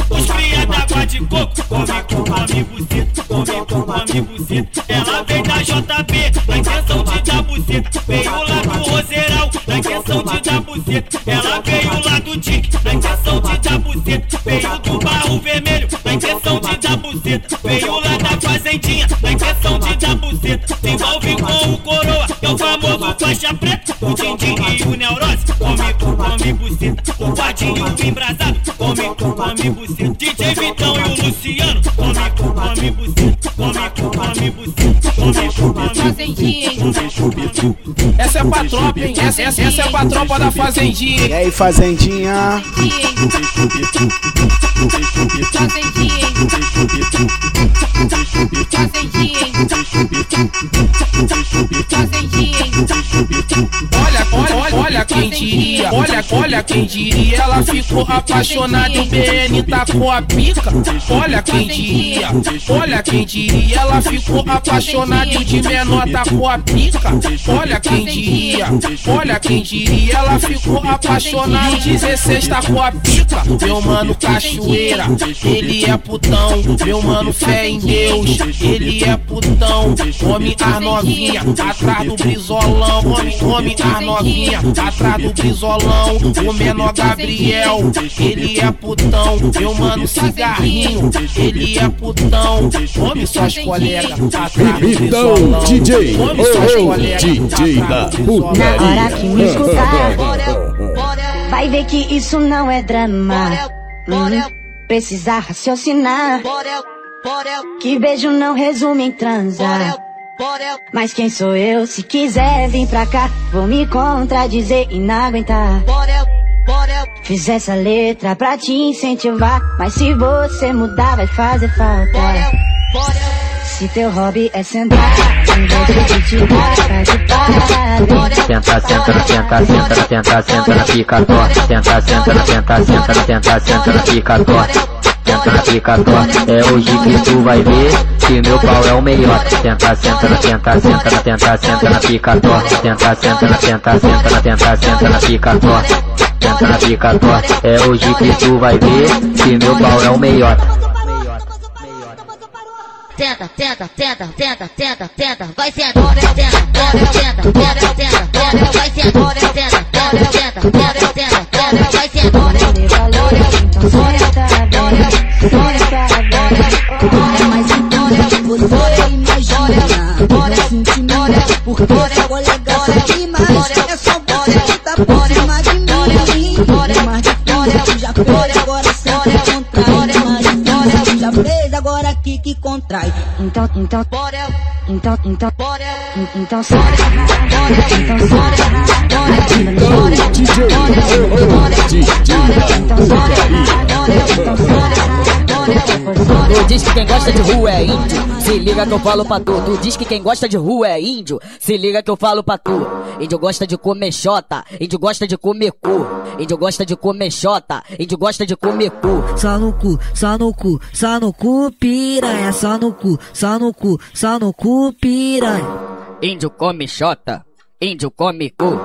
Speaker 26: D'água de coco, come cu, come buceta. Ela veio da JB, na intenção de dar buceta. Veio lá do Roseirão, na intenção de dar buceta. Ela veio lá do Tic, na intenção de dar buceta. Veio do Barro Vermelho, na intenção de dar buceta. Veio lá da Fazendinha, na intenção de dar buceta. Se envolve com o Coroa, é o famoso faixa preta. O Dindim e o Neurose, come come buceta. O Vadinho embrasado, come come buceta. DJ Vitão e o Luciano, come come
Speaker 53: Essa é pra tropa, hein? Essa, essa, essa é pra tropa da Fazendinha.
Speaker 1: E aí, fazendinha?
Speaker 53: Olha, olha, olha, quem diria, olha, olha quem diria, ela ficou apaixonada e o BN tacou a pica. Olha quem diria, olha quem diria, ela ficou apaixonada de menor tacou a pica. Olha quem diria, olha quem diria, ela ficou apaixonada e o 16 tacou a pica. Meu mano Cachoeira, ele é putão. Meu mano fé em Deus, ele é putão. Homem as novinha, atrás do brizolão. Homem, homem as novinha, atrás do brizolão. O menor Gabriel, ele é putão. Meu mano Cigarrinho, ele é putão. Homem suas colegas,
Speaker 12: Então. DJ,
Speaker 53: Homem suas colegas,
Speaker 12: DJ da putaria.
Speaker 21: Na hora que me escutar, vai ver que isso não é drama. Hum, precisa raciocinar. Que beijo não resume em transar. Mas quem sou eu? Se quiser vir pra cá, vou me contradizer e não aguentar. Fiz essa letra pra te incentivar, mas se você mudar vai fazer falta. Se teu hobby é sentar, em vez de te dar, vai te parar.
Speaker 55: Tenta, senta, senta, na tenta, senta na pica torta. Tenta, senta, na tenta, senta, tenta, senta na pica torta. Tenta na pica torta. É hoje que tu vai ver que meu pau é o melhor. Tenta, senta, na tenta, senta, na tenta, senta na pica torta. Tenta, senta, na tenta, senta, na tenta, senta na torta. Tenta na torta. É hoje que tu vai ver que meu pau é o melhor.
Speaker 29: Tenta, tenta, tenta, tenta, tenta, tenta, vai ser tenta, tenta, tenta, tenta, tenta, tenta, vai ser tenta, tenta, tenta, tenta, tenta,
Speaker 21: tá bem. Mas então você imagina, bora sentimento, porque seu colega sabe mais. É só você que tá por cima de mim. Bora mais tu já fez, agora que contrai. Então, então, bora, então, então, bora, então sonha, bora, então bora, então sonha, bora,
Speaker 12: DJ da putaria.
Speaker 21: então sonha, bora, então bora.
Speaker 56: Tu diz que quem gosta de rua é índio. Se liga que eu falo pra tu. Tu diz que quem gosta de rua é índio. Se liga que eu falo pra tu. Índio gosta de comer xota. Índio gosta de comer cu. Índio gosta de comer xota. Índio gosta de comer cu.
Speaker 57: Só no cu, só no cu, só no cu, piranha. Só no cu, só no cu, só no cu, piranha.
Speaker 56: Índio come xota. Índio come cu.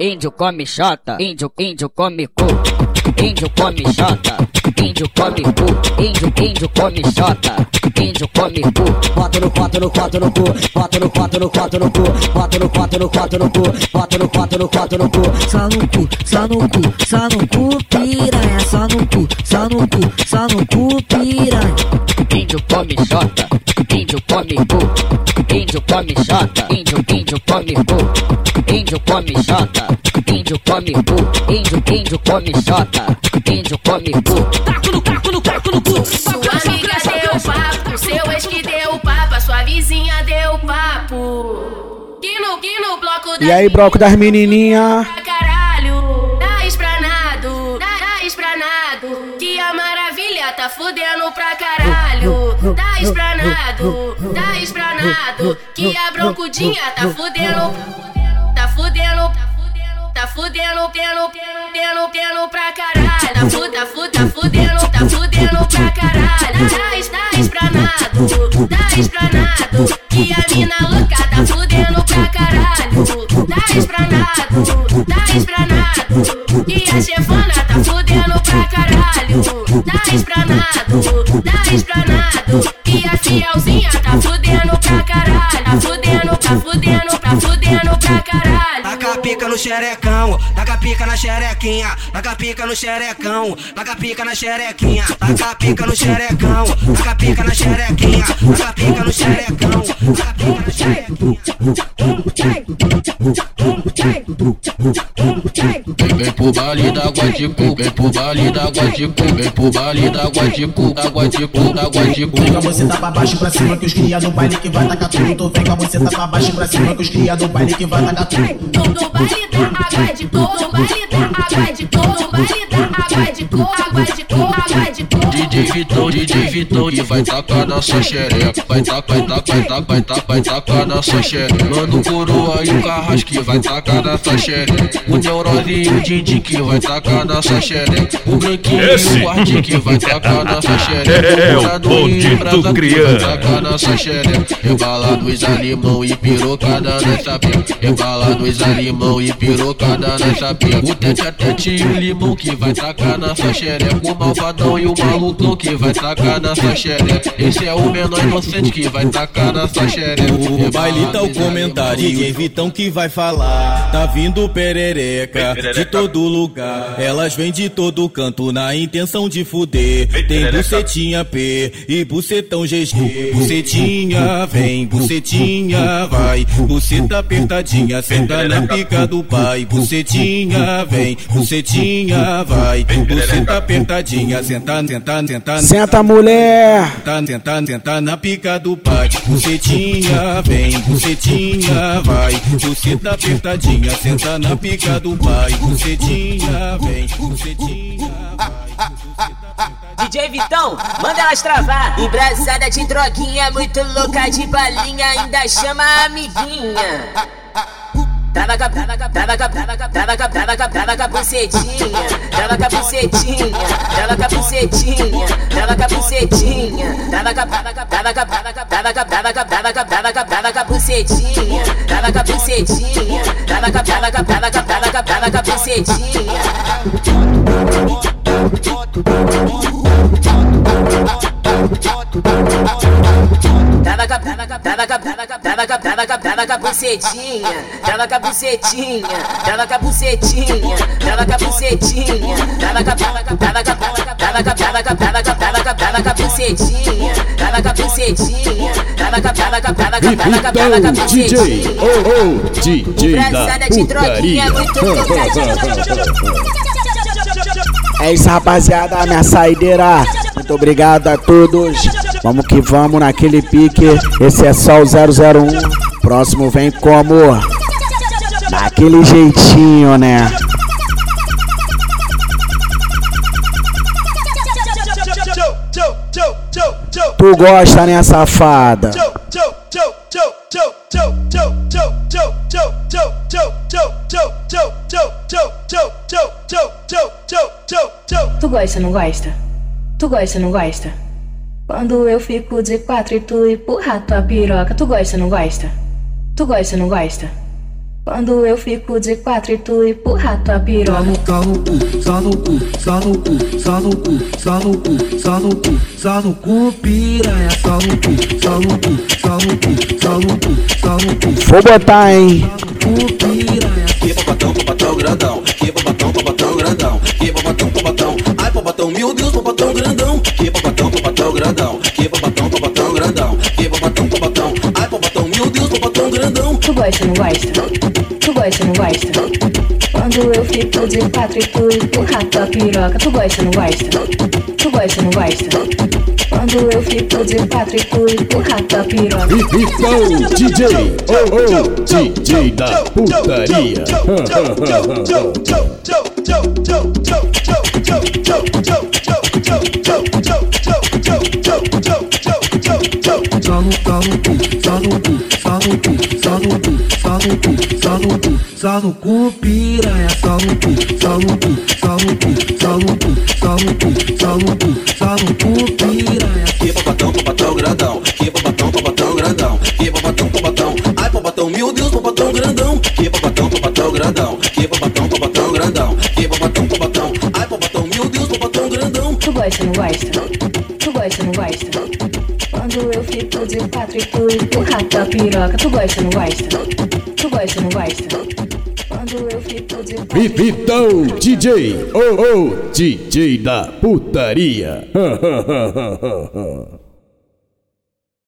Speaker 56: Índio come xota. Índio, índio come cu. Índio come xota. Índio come cu. Índio, índio come xota. Índio come cu. Bota no quatro no quatro no cu. Bota no quatro no quatro no cu. Bota no quatro no quatro no cu. Bota no quatro no quatro no cu.
Speaker 57: Só no cu, só no cu, só no cu, piranha. Só no cu, só no cu, só no cu, piranha.
Speaker 56: Índio come xota. Índio come cu. Índio come xota. Índio, índio come cu. Índio come xota. Índio come cu. Índio, índio come xota. Índio come cu. Taco no caco no caco no cu.
Speaker 7: Sua amiga deu papo, seu ex que deu papo, sua vizinha deu papo. Que no, que no bloco da
Speaker 1: E aí, broco das menininha?
Speaker 7: Tá fudendo pra caralho. Dá espranado, dá espranado. Que a broncudinha tá fudendo, tá fudendo, tá fudendo, pelo, pelo, pelo pra caralho. Tá fu, tá fu, tá fudendo, tá fudendo pra caralho. Dá, dá espranado, dá espranado. Que a mina louca tá fudendo pra caralho. Dá espranado, dá espranado. Que a chefona tá fudendo pra caralho. Dá espranado, dá espranado. Que a fielzinha tá fudendo pra caralho. Tá fudendo, tá fudendo, tá fudendo pra caralho.
Speaker 58: Taca pica no xerecão, taca pica na xerequinha, taca pica no xerecão, taca pica na xerequinha, taca pica no xerecão, taca pica na xerequinha, taca pica no xerecão, taca pica no
Speaker 59: Vem pro baile da Guadicu, vem pro baile da Guadicu, vem pro baile da Guadicu, da Guadicu, da Guadicu.
Speaker 54: Vem com a buceta pra baixo pra cima que os cria do baile que vai tacar tudo. Tu vem com a buceta pra baixo pra cima que os cria do baile que vai tacar tudo.
Speaker 7: No baile da água de coco, no baile da água de coco, no baile da água de coco, água de coco, água de coco.
Speaker 59: DJ Vitão, DJ Vitão, e vai tacar na sua xereca. Vai tacar, vai tacar, vai tacar, vai tacar, vai na sua xereca. Mano coroa e o carrasque vai tacar na sua xereca. O Neurose e o Didi que vai tacar na sua xereca. O Branquinho e o Guardi que vai tacar na sua xereca.
Speaker 60: É o bonde
Speaker 59: e
Speaker 60: do criança.
Speaker 59: Vai tacar na sua xereca. Rebalados alimão e pirocada nessa pica. Rebalados alimão e pirocada nessa pica. O tete a tete e o limão que vai tacar na sua xereca. O malvadão e o malucão que vai tacar na sua xereca. Esse é o menor inocente que vai tacar na sua xereca.
Speaker 61: O baile tá o comentário, DJ Vitão que vai falar. Tá vindo perereca de todo lugar. Elas vêm de todo canto na intenção de fuder. Tem bucetinha P e bucetão GG. Bucetinha vem, bucetinha vai. Buceta apertadinha, senta na pica do pai. Bucetinha vem, bucetinha vai. Buceta apertadinha, senta, senta, senta.
Speaker 1: Senta, mulher.
Speaker 61: Senta, senta, senta na pica do pai. Bucetinha vem, bucetinha vai. Buceta apertadinha, senta na pica do pai. Bucetinha vem, bucetinha
Speaker 56: DJ Vitão, manda elas travar. Embrasada de droguinha, muito louca de balinha, ainda chama a amiguinha trava com trava com trava com trava com trava com a bucetinha, trava com a bucetinha, trava com a bucetinha, trava com a bucetinha, trava com trava com trava com trava com trava com trava com trava com a bucetinha, trava com a bucetinha, trava com trava com com a bucetinha. Com bucetinha, trava com a bucetinha, trava com a bucetinha, trava com a bucetinha, trava com a trava com a trava com a trava com a trava com a trava com a trava com a trava com a bucetinha, trava com a bucetinha, trava com a trava com a trava com a trava com a trava com a
Speaker 12: Então,
Speaker 56: bucetinha.
Speaker 12: oh oh, DJ da putaria.
Speaker 1: É isso, rapaziada, minha saideira. Muito obrigado a todos. Vamos que vamos naquele pique. Esse é só o 001. Próximo vem como? Daquele jeitinho, né? Tu gosta, né, safada?
Speaker 6: Tu gosta, não gosta? Tu gosta, não gosta? Quando eu fico de quatro e tu empurra tua piroca, tu gosta, não gosta? Tu gosta, não gosta? Quando eu fico de quatro e tu empurra tua piroca.
Speaker 16: Só no cu, só no cu, só no cu, só no cu, só no cu, só no cu, só no cu, piranha, só no cu, só no cu, só no cu, só no cu, só no cu.
Speaker 1: Vou botar, hein?
Speaker 16: Cu, piranha.
Speaker 44: Que babatão, babatão grandão. Que babatão, babatão grandão. Que babatão, babatão. Ai, babatão, meu Deus, babatão grandão. Que babatão, babatão grandão. Que babatão, Deus, babatão grandão.
Speaker 6: Tu gosta, não gosta? Tu gosta, não gosta? Quando eu fico de quatro e tu empurra piroca, tu gosta, não gosta? Tu gosta, não gosta? Quando eu fico de quatro e tu empurra piroca.
Speaker 12: Então, DJ, oh oh, DJ da putaria.
Speaker 16: Só no, cu, só no cu, no cu, só no cu, só no cu, só no cu, só no cu, piranha, só no cu, só no cu, só no cu, só no cu, só no cu, só no cu, só no cu, piranha.
Speaker 44: Que babatão, babatão grandão. Que babatão, babatão grandão. Que babatão, babatão. Ai, babatão, meu Deus, babatão grandão. Que babatão, babatão grandão. Que babatão, babatão grandão. Que babatão. Ai, meu Deus, grandão.
Speaker 6: Tu gosta, não gosta? Tu gosta, não gosta? De quatro e tu empurra tua piroca, tu gosta, não gosta? Tu gosta, não gosta? Quando eu fico de quatro
Speaker 12: DJ, oh oh, DJ da putaria. *laughs*